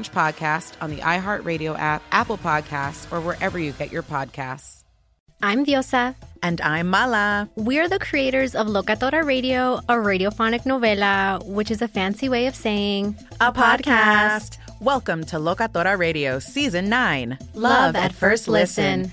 podcast on the iHeartRadio app, Apple Podcasts, or wherever you get your podcasts. I'm Diosa. And I'm Mala. We're the creators of Locatora Radio, a radiophonic novela, which is a fancy way of saying a podcast. Welcome to Locatora Radio Season 9 Love, Love at, at, First listen. listen.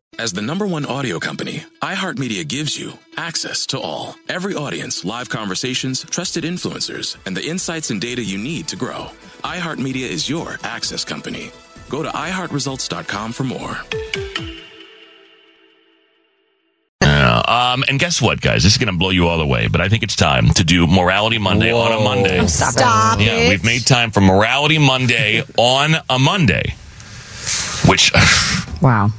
As the number one audio company, iHeartMedia gives you access to all. Every audience, live conversations, trusted influencers, and the insights and data you need to grow. iHeartMedia is your access company. Go to iHeartResults.com for more. Yeah, um, and guess what, guys? This is going to blow you all away, but I think it's time to do Morality Monday Whoa. on a Monday. Stop, Stop it. Yeah, we've made time for Morality Monday on a Monday, which. Wow.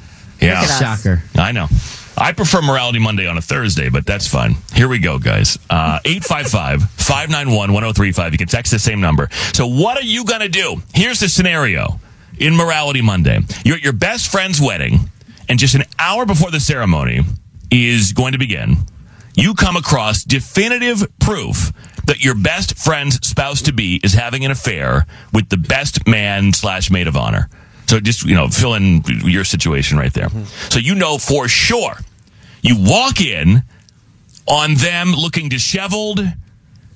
Yeah. Shocker. I know. I prefer Morality Monday on a Thursday, but that's fine. Here we go, guys. Uh, 855 591 1035. You can text the same number. So, what are you going to do? Here's the scenario in Morality Monday. You're at your best friend's wedding, and just an hour before the ceremony is going to begin, you come across definitive proof that your best friend's spouse to be is having an affair with the best man slash maid of honor. So just, you know, fill in your situation right there. Mm-hmm. So you know for sure. You walk in on them looking disheveled,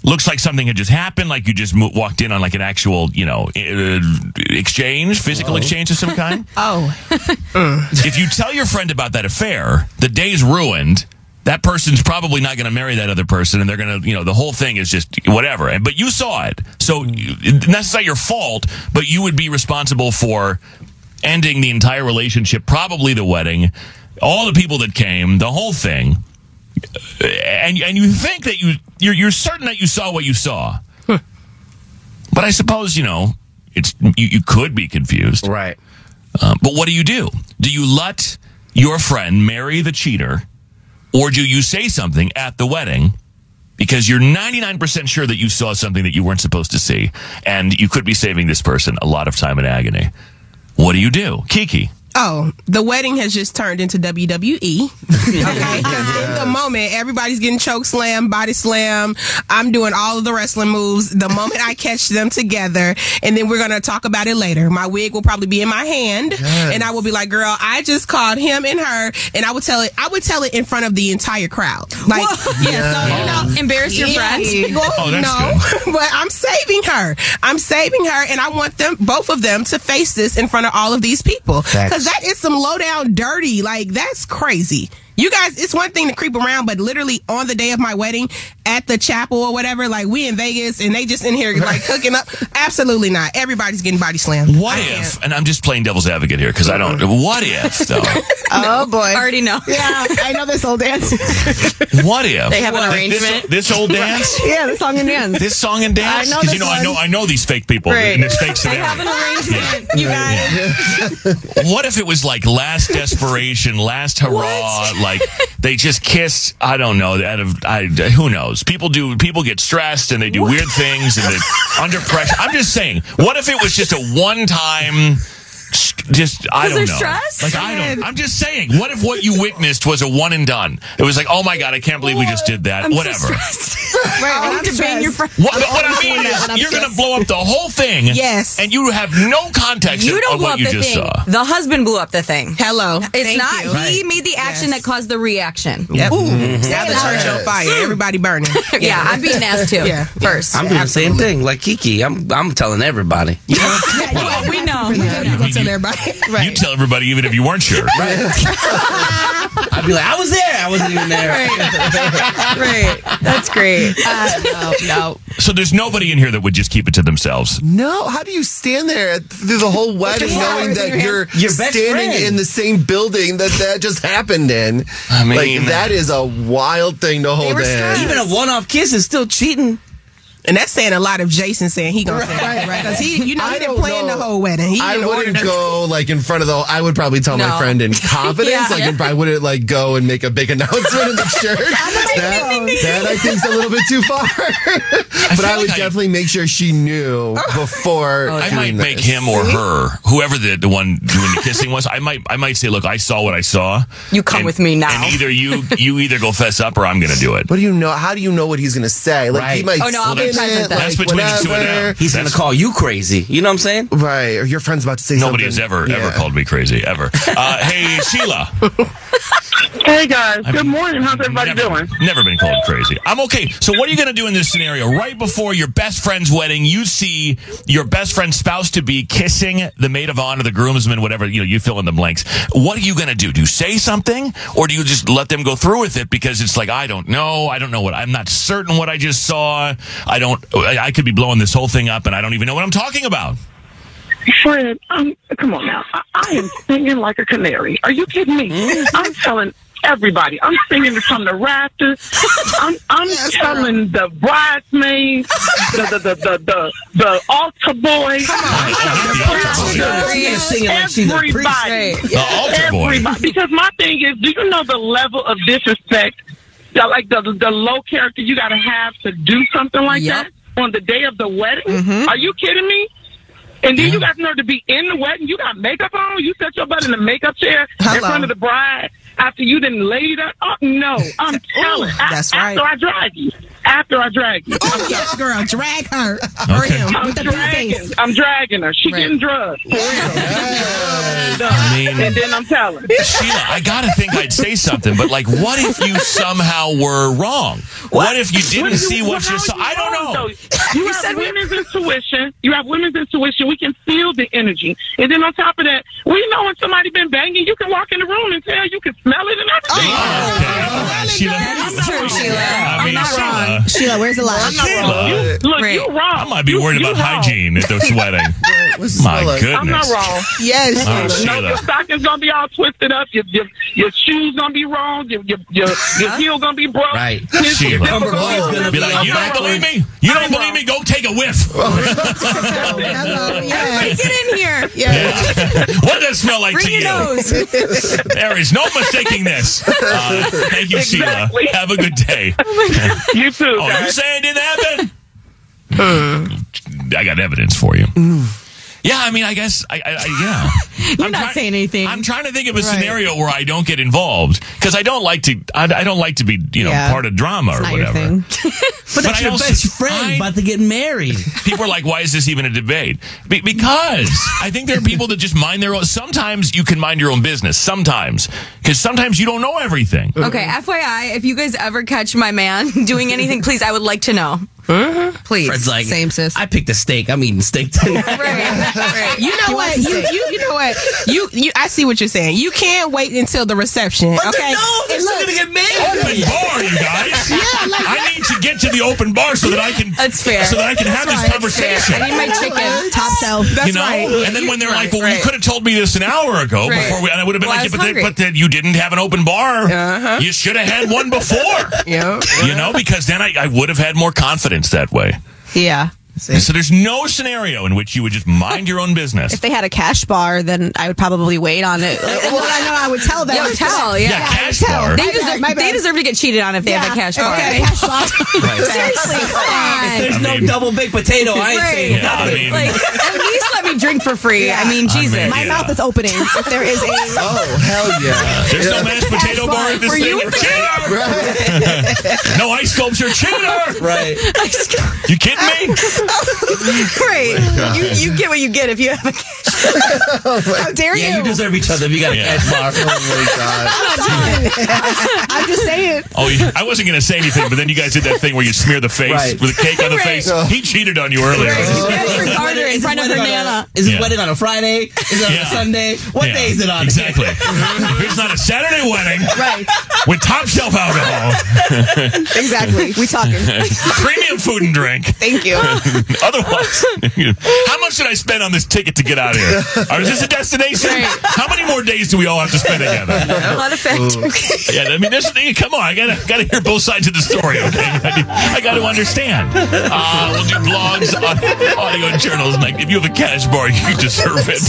looks like something had just happened, like you just mo- walked in on like an actual, you know, uh, exchange, physical oh. exchange of some kind. oh. if you tell your friend about that affair, the day's ruined. That person's probably not going to marry that other person, and they're going to, you know, the whole thing is just whatever. And but you saw it, so that's not your fault. But you would be responsible for ending the entire relationship, probably the wedding, all the people that came, the whole thing and and you think that you you're, you're certain that you saw what you saw, but I suppose you know it's you, you could be confused, right? Uh, but what do you do? Do you let your friend marry the cheater, or do you say something at the wedding? Because you're 99% sure that you saw something that you weren't supposed to see, and you could be saving this person a lot of time and agony. What do you do? Keke. Oh, the wedding has just turned into WWE. Okay, because in the moment everybody's getting choke slam, body slam. I'm doing all of the wrestling moves. The moment I catch them together, and then we're gonna talk about it later. My wig will probably be in my hand, yes. and I will be like, "Girl, I just called him and her," and I would tell it. I would tell it in front of the entire crowd. Like, yeah, yeah. so you know, embarrass your yeah. friends. Well, oh, no, but I'm saving her. I'm saving her, and I want them, both of them, to face this in front of all of these people because that is some low down dirty. Like that's crazy. You guys, it's one thing to creep around, but literally on the day of my wedding at the chapel or whatever, like we in Vegas and they just in here like hooking up. Absolutely not. Everybody's getting body slammed. What if, and I'm just playing devil's advocate here because I don't, what if though? oh boy. I Already know. Yeah, I know this old dance. what if? They have an arrangement. This, this old dance? yeah, the song and dance. This song and dance? Because you know, one. I know, I know these fake people right. in this fake scenario. They have an arrangement, yeah. you guys. Yeah. what if it was like last desperation, last hurrah, what? Like they just kiss. I don't know. Out of I, who knows? People do. People get stressed and they do what? weird things and under pressure. I'm just saying. What if it was just a one time? Just I don't they're know. stressed? Like I don't. I'm just saying. What if what you witnessed was a one and done? It was like, oh my god, I can't believe we just did that. I'm Whatever. stressed. Right, I'm I'm debating your friend. What, but what I mean doing that is, when I'm you're going to blow up the whole thing. Yes. And you have no context You don't of blow what up you the just thing. saw. The husband blew up the thing. Hello. It's Thank not. you. He made the action Yes. that caused the reaction. Yep. Mm-hmm. Now the church on fire. Everybody burning. Yeah, I'm being asked too. Yeah. First. I'm doing the same thing. Like Keke, I'm I'm telling everybody. Well, we know. You gonna. You tell everybody even if you weren't sure. I'd be like, I was there. I wasn't even there. Right. right. That's great. Uh, no, no. So there's nobody in here that would just keep it to themselves. No, how do you stand there through the whole wedding knowing that your you're Your best standing friend. in the same building that that just happened in? I mean- like that is a wild thing to hold were in. Even a one-off kiss is still cheating. And that's saying a lot of Jason saying he gonna say Right, right. because he, you know, I he didn't plan know. the whole wedding. He I didn't order wouldn't go like in front of the. I would probably tell my friend in confidence. Yeah. like Yeah. I wouldn't like go and make a big announcement in the church. that, that I think's a little bit too far. but feel I would like I- definitely make sure she knew oh. before. I doing might make him or her, whoever the, the one doing the kissing was. I might I might say, look, I saw what I saw. You come And- with me now. And either you you either go fess up or I'm going to do it. What do you know? How do you know what he's gonna say? Like he might. Oh, no, I'll be spin present it, then. like, That's between the two of them. whatever. He's gonna call you crazy. You know what I'm saying? Right, or your friend's about to say Nobody something. has ever Yeah. ever called me crazy ever. Uh, hey Sheila, Hey guys, I've good morning. How's everybody never, doing? Never been called crazy. I'm okay. So what are you going to do in this scenario? Right before your best friend's wedding, you see your best friend's spouse to be kissing the maid of honor, the groomsman, whatever. You know, you fill in the blanks. What are you going to do? Do you say something, or do you just let them go through with it because it's like I don't know, I don't know what I'm not certain what I just saw. I don't. I, I could be blowing this whole thing up, and I don't even know what I'm talking about. Fred, um, come on now. I, I am singing like a canary. Are you kidding me? I'm telling everybody. I'm singing from the rafters. I'm, I'm telling the bridesmaids, the the the the the, the altar boys. She's gonna sing it like she's a priest. Everybody. The altar boy. Everybody. Because my thing is, do you know the level of disrespect, that, like the the low character you got to have to do something like Yep. that on the day of the wedding? Mm-hmm. Are you kidding me? And then you got nerve to be in the wedding. You got makeup on. You set your butt in the makeup chair in front of the bride after you didn't lay that. Oh no, I'm telling. A- that's after right. I drag you. After I drag you. Oh, yes, girl, drag her or Okay. him I'm with the dragging. face. I'm dragging her. She Right. getting drugged. For real. I mean- and then I'm telling. Sheila, I gotta think I'd say something, but like, what if you somehow were wrong? What, if you didn't What see what how you are saw? I don't know. though? You, have women's intuition. You have women's intuition. We can feel the energy, and then on top of that, we know when somebody's been banging. You can walk in the room and tell. You can smell it and everything. Oh, okay, all right, Sheila. That's true, Sheila. I mean, I'm not Sheila, wrong. Sheila, where's the lie? Sheila, Look, Right. you wrong. I might be You- worried you about wrong. hygiene at this wedding. What's the My goodness. I'm not wrong. Yes. All right, No, Sheila. your stocking's gonna be all twisted up. Your your, your shoes gonna be wrong. Your your your, your heel gonna be broke. Right. His- Sheila. his Cumberland's gonna Be like, you don't believe me? You don't believe me? Go take a whiff. Hello. Yes. get in here. Yes. what does it smell like Bring to you? There is no mistaking this. Uh, thank you, Exactly. Sheila. Have a good day. You too. Oh, you guys. saying it didn't happen? I got evidence for you. Yeah, I mean, I guess, I, I, I yeah. You're I'm not try- saying anything. I'm trying to think of a scenario where I don't get involved because I don't like to. I, I don't like to be, you know, Yeah. part of drama or Not your whatever. thing. But that's I your also- best friend I- about to get married. People are like, "Why is this even a debate?" Be- because I think there are people that just mind their own. Sometimes you can mind your own business. Sometimes, because sometimes you don't know everything. Okay, FYI, if you guys ever catch my man doing anything, please, I would like to know. Please. Fred's like, Same, sis. I picked a steak. I'm eating steak tonight. Right, right. You know what? You, you you know what? You you I see what you're saying. You can't wait until the reception. But okay. no, they're still gonna get Open bar, you guys. Yeah, I need to get to the open bar so that I can. That's fair. So that I can have That's this right. Conversation. I need my chicken. Top shelf. That's you know, right. and then when they're like, Right, "Well, you could have told me this an hour ago Right. before we," and I would have been Well, like, "Yeah, but, hungry. but then you didn't have an open bar. Uh-huh. You should have had one before." Yeah. You know, because then I, I would have had more confidence that way. Yeah. So there's no scenario in which you would just mind your own business. If they had a cash bar, then I would probably wait on it. well, I know I would tell them. Yeah, tell, yeah. Yeah, I would cash tell. bar. They deserve, bad, my they deserve to get cheated on if they have a cash bar. they had cash bar. Seriously, come on. There's I no mean- double baked potato. I ain't Right. saying Yeah, I mean- Like, at least let me drink for free. I mean, I Jesus. mean, My mouth is opening. If there is a Oh, hell yeah. There's no mashed potato bar in this Were thing. you with Cheater! no ice sculpture. Cheater! right. You kidding me? Right. Oh you, you get what you get if you have a cash oh how dare Yeah, you? you deserve each other if you got a Yeah. cash bar. Oh, my God. I'm just saying. Oh, you- I wasn't going to say anything, but then you guys did that thing where you smear the face Right. with a cake on the Right. face. He cheated on you earlier. Disregard her in Is front of his her wedding on nana. a- Is his Yeah. wedding on a Friday? Is it on Yeah. a Sunday? What Yeah, day is it on? Exactly. if it's not a Saturday wedding Right. with top shelf alcohol, Exactly. We talking. premium food and drink. Thank you. Otherwise, how much did I spend on this ticket to get out of here? Or is this a destination? How many more days do we all have to spend together? A lot of factors. Yeah, I mean, this come on. I gotta gotta hear both sides of the story. Okay, I, got to understand. Uh, we'll do blogs, on audio journals, like, if you have a cash bar, you deserve it.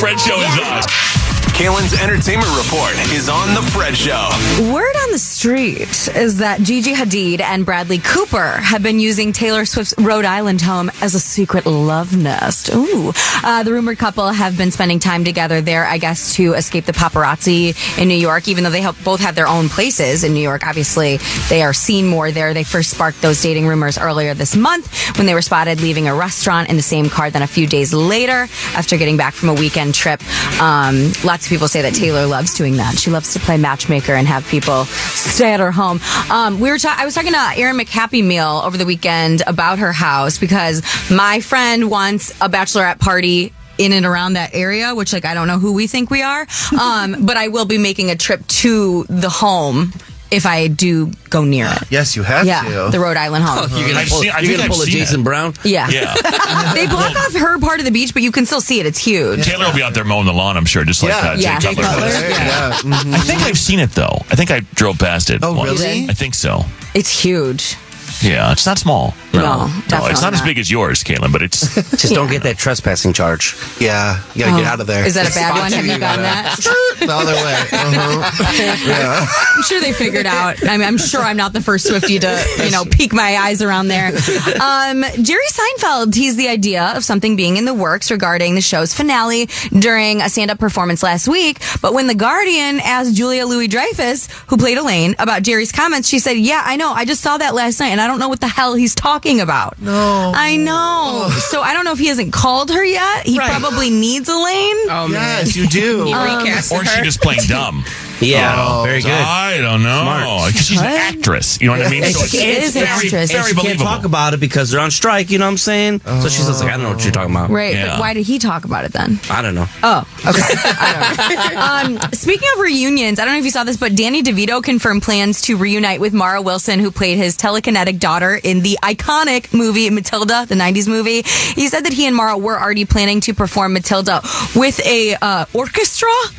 Fred Show is us. Kaelin's entertainment report is on the Fred Show. Word on the street is that Gigi Hadid and Bradley Cooper have been using Taylor Swift's Rhode Island home as a secret love nest. Ooh. Uh, the rumored couple have been spending time together there, I guess, to escape the paparazzi in New York, even though they both have their own places in New York. Obviously, they are seen more there. They first sparked those dating rumors earlier this month when they were spotted leaving a restaurant in the same car. Then a few days later, after getting back from a weekend trip, um, lots of people say that Taylor loves doing that. She loves to play matchmaker and have people stay at her home. Um, we were ta- I was talking to Erin McHappy Meal over the weekend about her house because my friend wants a bachelorette party in and around that area, which like I don't know who we think we are. Um, but I will be making a trip to the home if I do go near it. Yes, you have yeah, to. the Rhode Island home. You're gonna I've pull, seen- I you're think gonna I've pull a seen Jason it. Brown. Yeah. Yeah. they block off her part of the beach, but you can still see it. It's huge. Taylor will be out there mowing the lawn, I'm sure, just like Yeah. uh, Yeah. Jay Jay Cutler. Cutler. was. Yeah. mhm. I think I've seen it though. I think I drove past it. Oh, once. really? I think so. It's huge. Yeah, it's not small. No, no, definitely it's not, as big as yours, Caitlin, but it's Just don't get that trespassing charge. Yeah, you gotta get out of there. Is that a bad one? Have you you gotten that? the other way. Uh-huh. Yeah. I'm sure they figured out. I mean, I'm sure I'm not the first Swiftie to, you know, peek my eyes around there. Um, Jerry Seinfeld teased the idea of something being in the works regarding the show's finale during a stand-up performance last week. But when The Guardian asked Julia Louis-Dreyfus, who played Elaine, about Jerry's comments, she said, yeah, I know. I just saw that last night and I don't know what the hell he's talking about. No. I know. So I don't know if he hasn't called her yet. He Right. probably needs Elaine. Oh man, Yes, you do. He Um, or she just playing dumb. Yeah, Oh, very good. I don't know. Smart. Because she's an actress. You know what I mean? And So she it's is an very, actress. very and she can't talk about it because they're on strike. You know what I'm saying? So she's just like, I don't know what you're talking about. Right. Yeah. But why did he talk about it then? I don't know. Oh, okay. I don't know. Um, speaking of reunions, I don't know if you saw this, but Danny DeVito confirmed plans to reunite with Mara Wilson, who played his telekinetic daughter in the iconic movie Matilda, the 90s movie. He said that he and Mara were already planning to perform Matilda with a uh, orchestra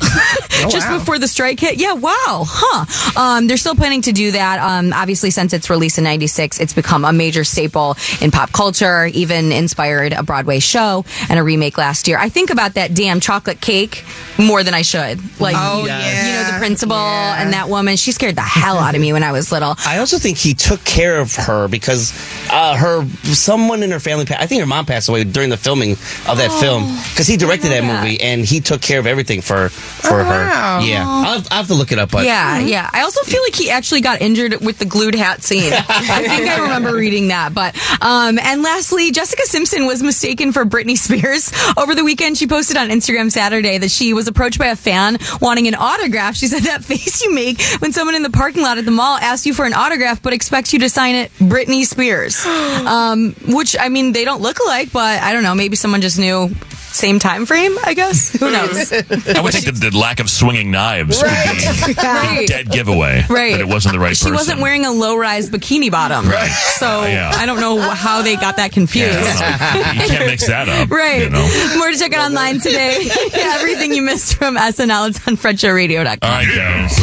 just before the strike hit. Yeah, wow. Huh. Um, they're still planning to do that. Um, obviously, since its release in 96, it's become a major staple in pop culture, even inspired a Broadway show and a remake last year. I think about that damn chocolate cake more than I should. Like, Oh, you know, the principal and that woman, she scared the hell out of me when I was little. I also think he took care of her because uh, her someone in her family. I think her mom passed away during the filming of that film because he directed that that. movie and he took care of everything for for Oh, wow. her. Yeah, I'll I'll have to look it up. But Yeah, yeah. I also feel like he actually got injured with the glued hat scene. I think I remember reading that. But um, and lastly, Jessica Simpson was mistaken for Britney Spears over the weekend. She posted on Instagram Saturday that she was approached by a fan wanting an autograph. She said that face you make when someone in the parking lot at the mall asks you for an autograph but expects you to sign it Britney Spears. Um, which I mean, they don't look alike, but I don't know. Maybe someone just knew. Same time frame, I guess. Who knows? I would think that the lack of swinging knives would be a dead giveaway. Right. That it wasn't the right she person. wasn't wearing a low rise bikini bottom. Right. So Yeah. I don't know how they got that confused. Yeah, I don't know. you can't mix that up. Right. You know? More to check out online today. Everything you missed from SNL, it's on FredShowRadio.com. All right, guys.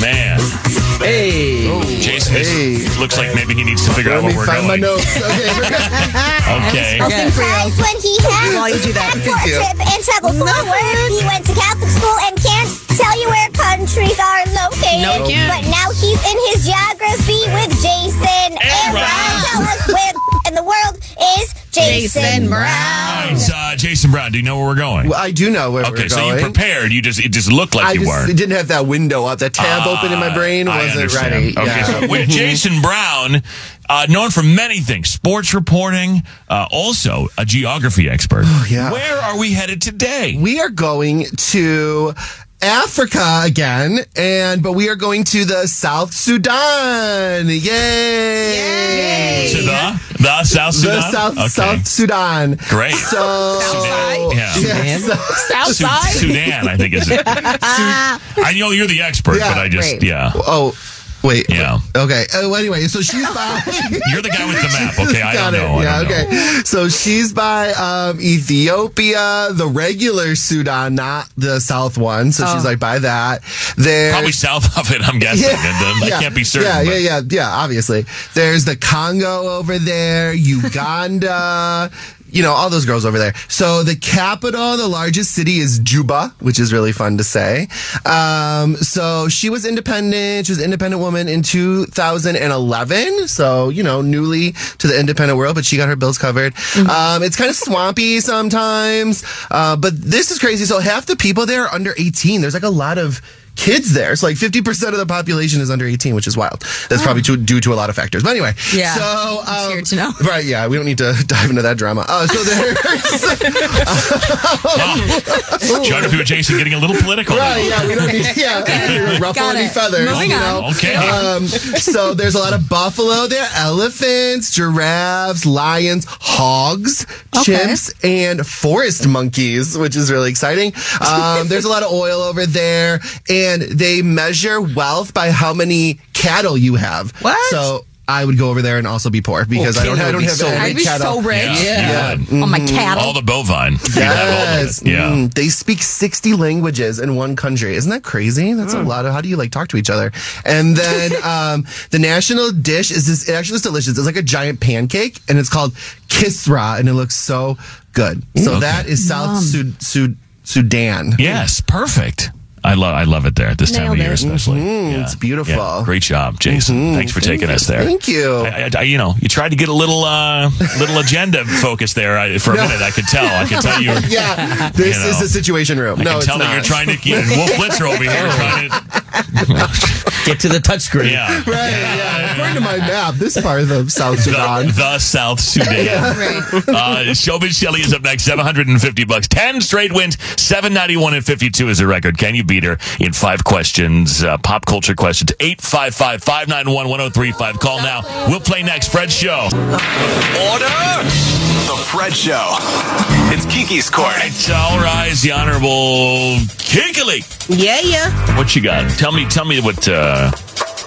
Man. Hey. Oh, Jason is- Hey. looks like maybe he needs to figure out Let what me we're find my doing. notes. Okay. I'll sing for you. when he had While you do that. for a trip and travel forward. He went to Catholic school and can't tell you where countries are located. No, he. But now he's in his geography with Jason and Brown. Tell us where in the world is Jason, Brown. All right, uh, Jason Brown, do you know where we're going? Well, I do know where okay, we're going okay so going. you prepared. You just it just looked like I you just were. didn't have that window up. That tab open in my brain I wasn't understand. ready. Okay, Yeah. so with Jason Brown, uh, known for many things, sports reporting, uh, also a geography expert. Oh, yeah. Where are we headed today? We are going to Africa again, and but we are going to the South Sudan. Yay! To the the South Sudan. The South Okay. South Sudan. Great. So Yeah. Yeah, so- Su- Sudan, I think is it. I know you're the expert, Yeah, but I just great. yeah. Oh, wait. Yeah. Okay. Oh, anyway, so she's by. You're the guy with the map. Okay, I Got don't it. know. I Yeah. don't know. okay. So she's by um, Ethiopia, the regular Sudan, not the South one. So she's Oh. like by that. There. Probably south of it, I'm guessing. And, um, I can't be certain. Yeah, but- yeah, yeah, yeah. Obviously, there's the Congo over there, Uganda. You know, all those girls over there. So the capital, the largest city is Juba, which is really fun to say. Um, so she was independent. She was an independent woman in 2011. So, you know, newly to the independent world, but she got her bills covered. Um, it's kind of swampy sometimes. Uh, but this is crazy. So half the people there are under 18. There's like a lot of kids there. So like 50% of the population is under 18, which is wild. That's probably to, due to a lot of factors. But anyway. Yeah. So, um, weird to know. Right. Yeah. We don't need to dive into that drama. Uh, so there's. Geography with Jason getting a little political. Right, yeah, we don't need, yeah, ruffle any feathers. Moving you on. Okay. Um, so there's a lot of buffalo there, elephants, giraffes, lions, hogs, Okay. chimps, and forest monkeys, which is really exciting. Um, there's a lot of oil over there, and they measure wealth by how many cattle you have. What? So. I would go over there and also be poor because I don't, I don't be have so any I'd be cattle. so rich. Yeah. Yeah. you On my cattle. All the bovine. You'd all Yes. Yeah. Mm, they speak 60 languages in one country. Isn't that crazy? That's a lot of, how do you like talk to each other? And then, um, the national dish is this, it actually is delicious. It's like a giant pancake and it's called kisra and it looks so good. So Okay. that is South Sud, Sud, Sudan. Yes, perfect. I love I love it there at this time of year, it. especially. Mhm, it's beautiful. Yeah, Great job, Jason. Thanks for taking us there. Thank you. I, I, you know, you tried to get a little uh, little agenda focus there I, for a minute. I could tell. I could tell you. Were, yeah, this You know, is the situation room. I no, can it's tell not. that you're trying to. You know, Wolf Blitzer over here trying to. Get to the touchscreen. Yeah. Right, yeah. According to my map, this part of South Sudan. The, the South Sudan. Uh, Showbiz Shelly is up next. Seven hundred and fifty bucks. Ten straight wins. Seven ninety one and fifty two is a record. Can you beat her in five questions? Uh, pop culture questions. 855-591-1035. Call now. We'll play next. Fred Show. Order! The Fred Show. It's Keke's Court. It's all rise. The honorable Kikili. Yeah, yeah. What you got? Tell me. Tell me what uh,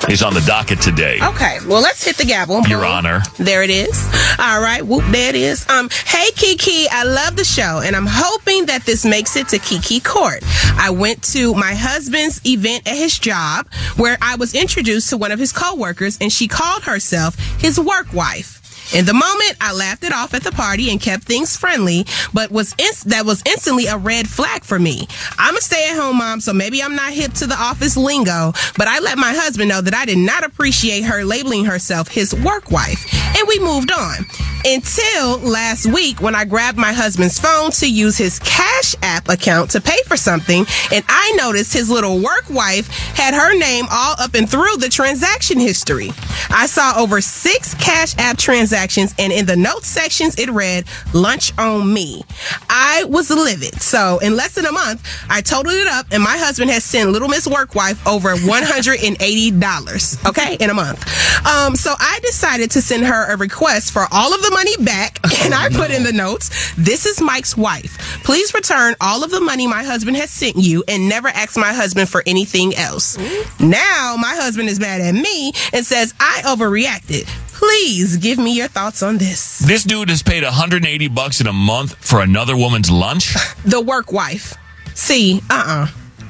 is on the docket today. Okay, well, let's hit the gavel. Your Boom. Honor. There it is. All right, whoop, there it is. Um, hey Keke, I love the show, and I'm hoping that this makes it to Keke Court. I went to my husband's event at his job where I was introduced to one of his coworkers, and she called herself his work wife. In the moment, I laughed it off at the party and kept things friendly, but was that was instantly a red flag for me. I'm a stay-at-home mom, so maybe I'm not hip to the office lingo, but I let my husband know that I did not appreciate her labeling herself his work wife, and we moved on. Until last week when I grabbed my husband's phone to use his Cash App account to pay for something, and I noticed his little work wife had her name all up and through the transaction history. I saw over six Cash App transactions, and in the notes sections, it read lunch on me. I was livid. So, in less than a month, I totaled it up, and my husband has sent Little Miss Work Wife over $180, okay, in a month. Um, so, I decided to send her a request for all of the money back, and I put in the notes, This is Mike's wife. Please return all of the money my husband has sent you and never ask my husband for anything else. Now, my husband is mad at me and says I overreacted. Please give me your thoughts on this. This dude has paid 180 bucks in a month for another woman's lunch. The work wife. See, uh uh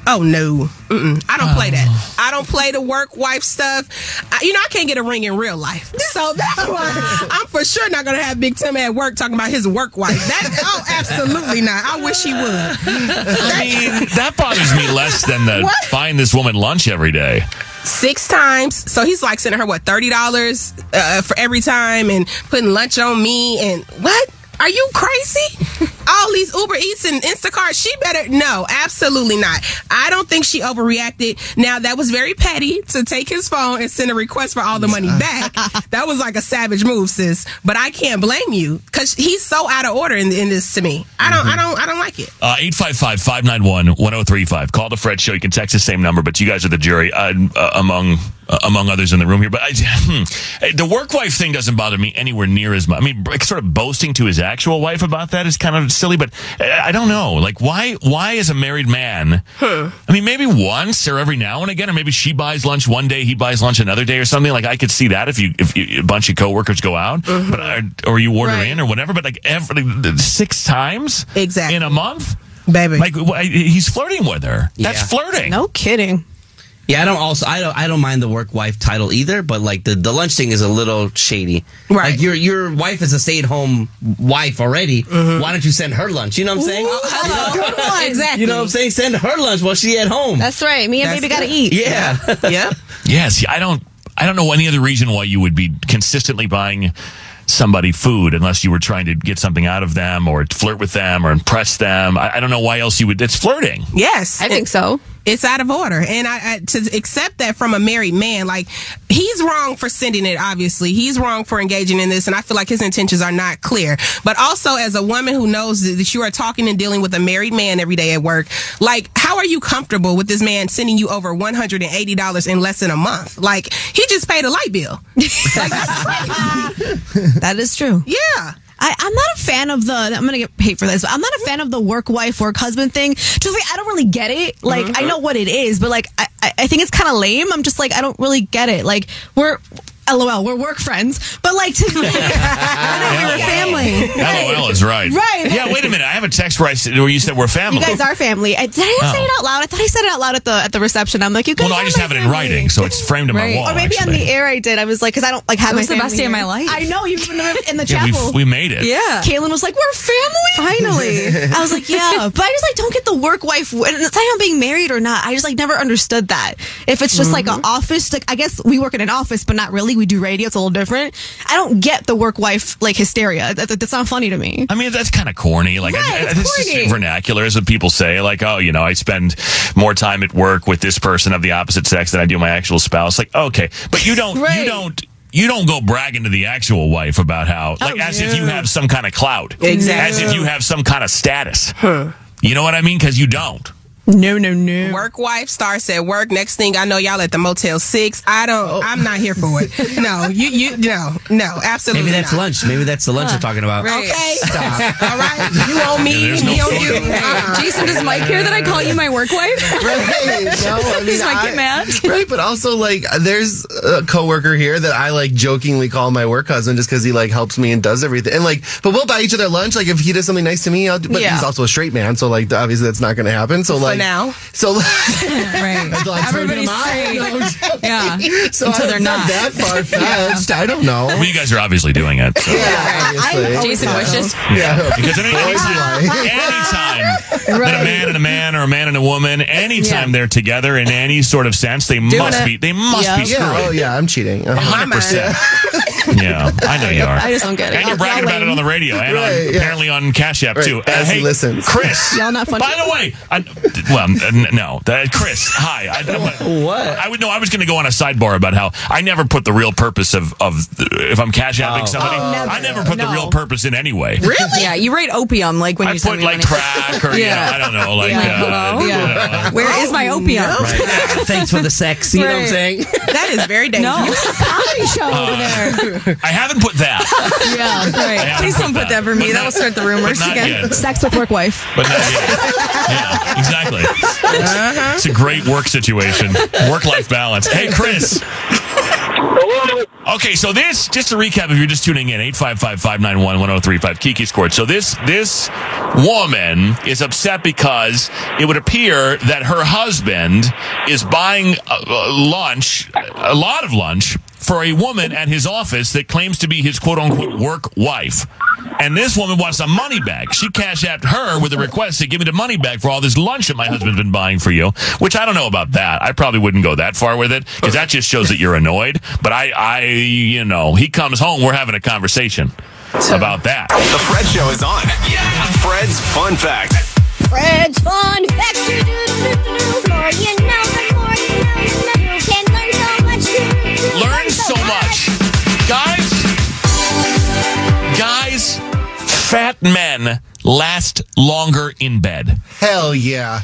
Oh no, Mm-mm. I don't play that. I don't play the work wife stuff. I, you know, I can't get a ring in real life, so that's why I'm for sure not gonna have Big Tim at work talking about his work wife. That oh, absolutely not. I wish he would. I mean, that bothers me less than the What? buying this woman lunch every day. Six times, so he's like sending her what thirty dollars uh, for every time, and putting lunch on me. And what? Are you crazy? All these Uber Eats and Instacart, she better no, absolutely not. I don't think she overreacted. Now that was very petty to take his phone and send a request for all the money back. that was like a savage move, sis. But I can't blame you because he's so out of order in, in this to me. I don't, I don't, I don't like it. Uh, 855 591 1035. Call the Fred Show. You can text the same number, but you guys are the jury uh, uh, among uh, among others in the room here. But I, hmm, the work wife thing doesn't bother me anywhere near as much. I mean, sort of boasting to his actual wife about that is kind of silly, but uh, I don't know. Like, why, why is a married man? I mean, maybe once or every now and again, or maybe she buys lunch one day, he buys lunch another day or something. Like, I could see that if you, if you, a bunch of coworkers go out, but, uh, or you order in or whatever, but like every, six times exactly in a month? Baby. Like, he's flirting with her. That's flirting. No kidding. Yeah, I don't also I don't I don't mind the work wife title either, but like the, the lunch thing is a little shady. Right. Like your your wife is a stay at home wife already. Mm-hmm. Why don't you send her lunch? You know what I'm saying? Exactly. You know what I'm saying? Send her lunch while she at home. That's right. Me and baby gotta eat. Yeah. yeah. Yes, I don't. I don't know any other reason why you would be consistently buying somebody food unless you were trying to get something out of them or flirt with them or impress them. I, I don't know why else you would. It's flirting. Yes, I think so. It's out of order, and I, I to accept that from a married man, like he's wrong for sending it. Obviously, he's wrong for engaging in this, and I feel like his intentions are not clear. But also, as a woman who knows that you are talking and dealing with a married man every day at work, like how are you comfortable with this man sending you over one hundred and eighty dollars in less than a month? Like he just paid a light bill. like. That is true. Yeah. I, I'm not a fan of the. I'm gonna get paid for this. But I'm not a fan of the work wife, work husband thing. Truthfully, I don't really get it. Like, mm-hmm. I know what it is, but like, I, I I think it's kind of lame. I'm just like, I don't really get it. Like, we're. LOL, we're work friends, but like to me, I know we're family. LOL is right. Right. Yeah. Wait a minute. I have a text where I said, where you said we're family. You guys are family. I, did I not say Oh. it out loud? I thought I said it out loud at the at the reception. I'm like, you guys. well, no, I just my have it in writing, so it's framed in my wall. Or maybe actually. on the air I did. I was like, because I don't like have It my was the best family day of my life. I know you in the, in the Yeah, we- chapel. we made it. Yeah. Kaelin was like, "We're family." Finally, I was like, "Yeah," but I just like don't get the work wife. And it's I'm being married or not. I just like never understood that. If it's just like an mm-hmm. office, like I guess we work in an office, but not really. We do radio. It's a little different. I don't get the work wife like hysteria. That, that- that's not funny to me. I mean, that's kind of corny. Like, I, Right, I, it's this is corny. vernacular, as what people say. Like, oh, you know, I spend more time at work with this person of the opposite sex than I do my actual spouse. Like, okay, but you don't, you don't. You don't go bragging to the actual wife about how, oh, like, as if you have some kind of clout, Exactly. as if you have some kind of status. You know what I mean? Because you don't. No, no, no. Work wife starts at work. Next thing I know, y'all at the Motel Six. I don't. Oh. I'm not here for it. No, you, you, no, no, absolutely. Maybe that's not. lunch. Maybe that's the lunch you're talking about. Okay, stop. All right, you on me, Yeah, no me on food. you. Uh-uh. Jason, does Mike hear that I call you my work wife? Right. No, I mean, Does Mike I- get mad? Right, but also like there's a coworker here that I like jokingly call my work husband just because he like helps me and does everything. And like, but we'll buy each other lunch. Like if he does something nice to me, I'll do. But Yeah. he's also a straight man, so like obviously that's not going to happen. So like now. so right. until I turn him Everybody's on. No, Yeah. So Until I- they're it's not. that far fetched. I don't know. Well, you guys are obviously doing it. so. Yeah, obviously. Jason wishes. Yeah. Because any, Boys anytime, lie. anytime that a man and a man or a man and a woman, anytime they're together in any sort of sense, they must it. be they must Yeah. be screwed. Yeah, oh yeah, I'm cheating. Uh-huh. hundred percent. Yeah, I know you are. I just don't get it. And you're bragging about it on the radio and Right, on, yeah. apparently on Cash App Right, too. as he listens. Chris. Y'all not funny? By the way, I, well, n- no, that, Chris. Hi. I, What? I would know. I was going to go on a sidebar about how I never put the real purpose of of if I'm Cash Apping Oh. somebody. Oh, never. I never put the real purpose in anyway. Really? Yeah, you rate opium like when I you put like money. crack or Yeah. you know, I don't know, like Yeah. uh, Hello? you know. Where is my opium? Right. Thanks for the sex. You know what I'm saying? That is very dangerous. No. comedy show over there. I haven't put that, Yeah, Right. Please don't put that. that for me. That'll start the rumors again. yet. Sex with work wife. but not yet. Yeah, exactly. It's a great work situation, work life balance. Hey, Chris. Okay, so this, just to recap, if you're just tuning in, 855-591-1035, Keke's Court. So this, this woman is upset because it would appear that her husband is buying uh, uh, lunch, a lot of lunch, for a woman at his office that claims to be his quote unquote work wife. And this woman wants some money back. She cashed out her with a request to give me the money back for all this lunch that my husband's been buying for you, which I don't know about that. I probably wouldn't go that far with it because that just shows that you're annoyed. But I, I, you know, he comes home, we're having a conversation about that. The Fred Show is on. Fred's Fun Fact. Fred's fun fact. Oh, Learn so much. Guys, guys, fat men last longer in bed. Hell yeah.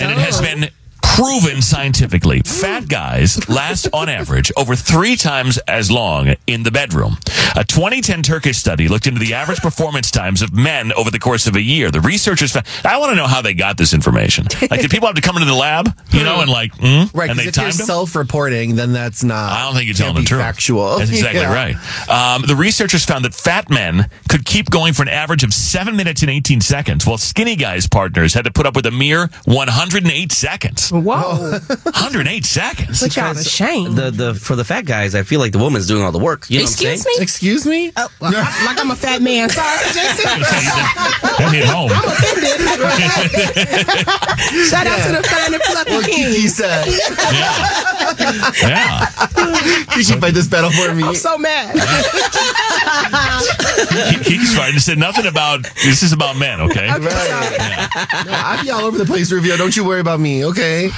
And it has been proven scientifically. Fat guys last on average over three times as long in the bedroom. A 2010 Turkish study looked into the average performance times of men over the course of a year. The researchers found, I want to know how they got this information. Like, did people have to come into the lab, you know, and like, mm, Right, and because they if you're them? self-reporting, then that's not. I don't think you're telling the can't be truth. Factual. That's exactly Yeah. right. Um, the researchers found that fat men could keep going for an average of seven minutes and 18 seconds, while skinny guys' partners had to put up with a mere 108 seconds. Whoa. 108 seconds. Put y'all to shame. The the for the fat guys, I feel like the woman's doing all the work. You know Excuse what I'm saying? me? Excuse me? Oh, well, I- like I'm a fat man. Sorry, Jason. That hit home. Shout out to the fine and fluffy What king. Keke said. Yeah. Keke fight this battle for me. I'm so mad. He, he's fine. He said nothing about, this is about men, okay? Right. No, I'll be all over the place, Rufio. Don't you worry about me, okay?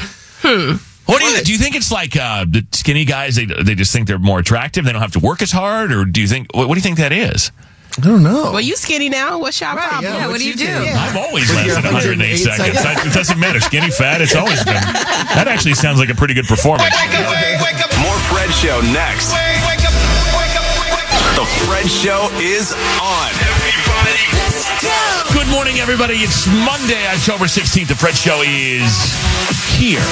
What do you do? You think it's like uh, the skinny guys? They they just think they're more attractive. They don't have to work as hard, or do you think? What, what do you think that is? I don't know. Well, you skinny now. What's your problem? yeah, what do you do? I've always With lasted 108 108 seconds. seconds. I- It doesn't matter. Skinny, fat. It's always been. That actually sounds like a pretty good performance. Wake up, wake up. More Fred Show next. The Fred Show is on. Good morning, everybody. It's Monday, October 16th. The Fred Show is here.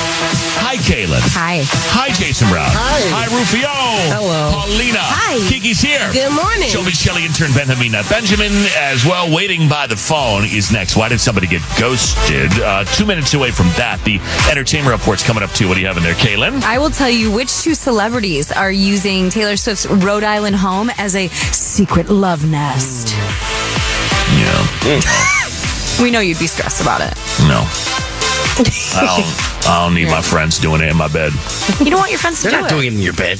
Hi, Kaelin. Hi. Hi, Jason Brown. Hi. Hi, Rufio. Hello. Paulina. Hi. Keke's here. Good morning. Shelby Shelley intern Benjamina Benjamin as well. Waiting by the phone is next. Why did somebody get ghosted? Uh, two minutes away from that. The entertainment report's coming up too. What do you have in there, Kaelin? I will tell you which two celebrities are using Taylor Swift's Rhode Island home as a secret love nest. Yeah. We know you'd be stressed about it. No. I don't, I don't need my friends doing it in my bed. You don't want your friends to They're do not it. doing it in your bed.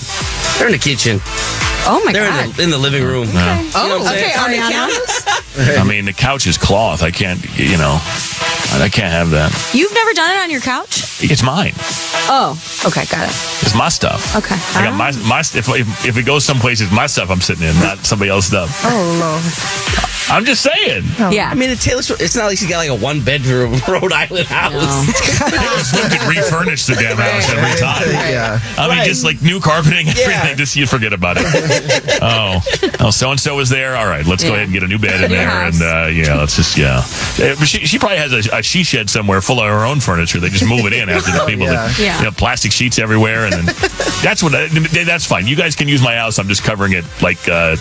They're in the kitchen. oh my god. They're god. in the, in the living room. No. You know oh, what I'm okay, saying? Ariana. I mean, the couch is cloth. I can't, you know, I can't have that. You've never done it on your couch? It's mine. Oh, okay, got it. It's my stuff. Okay. I got my my if, if if it goes someplace, it's my stuff I'm sitting in, not somebody else's stuff. Oh I'm just saying. Yeah. I mean, the Taylor Swift, it's not like she's got like a one bedroom Rhode Island house. Taylor Swift could refurnish the damn house every time. Yeah. I mean, just like new carpeting, everything. Yeah. Just you forget about it. oh, oh, so and so was there. All right, let's go ahead and get a new bed in New there, house. and uh, yeah, let's just yeah. Uh, she, she probably has a, a she shed somewhere full of her own furniture. They just move it in after the people. yeah. That, Yeah. You know, plastic sheets everywhere, and then that's what that's fine. You guys can use my house. I'm just covering it like uh,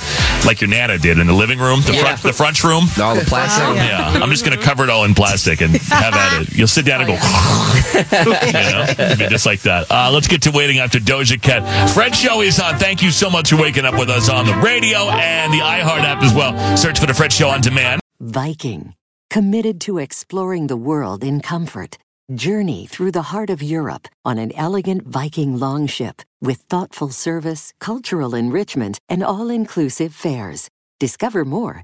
like your nana did in the living room, the front the front room. All the plastic. Yeah, I'm just going to cover it all in plastic and have at it. You'll sit down and go, you know, It'll be just like that. Uh, let's get to waiting after Doja Cat. Fred Show is on. Thank you so much for waking up with us on the radio and the iHeart app as well. Search for the Fred Show on demand. Viking, committed to exploring the world in comfort. Journey through the heart of Europe on an elegant Viking longship with thoughtful service, cultural enrichment, and all inclusive fares. Discover more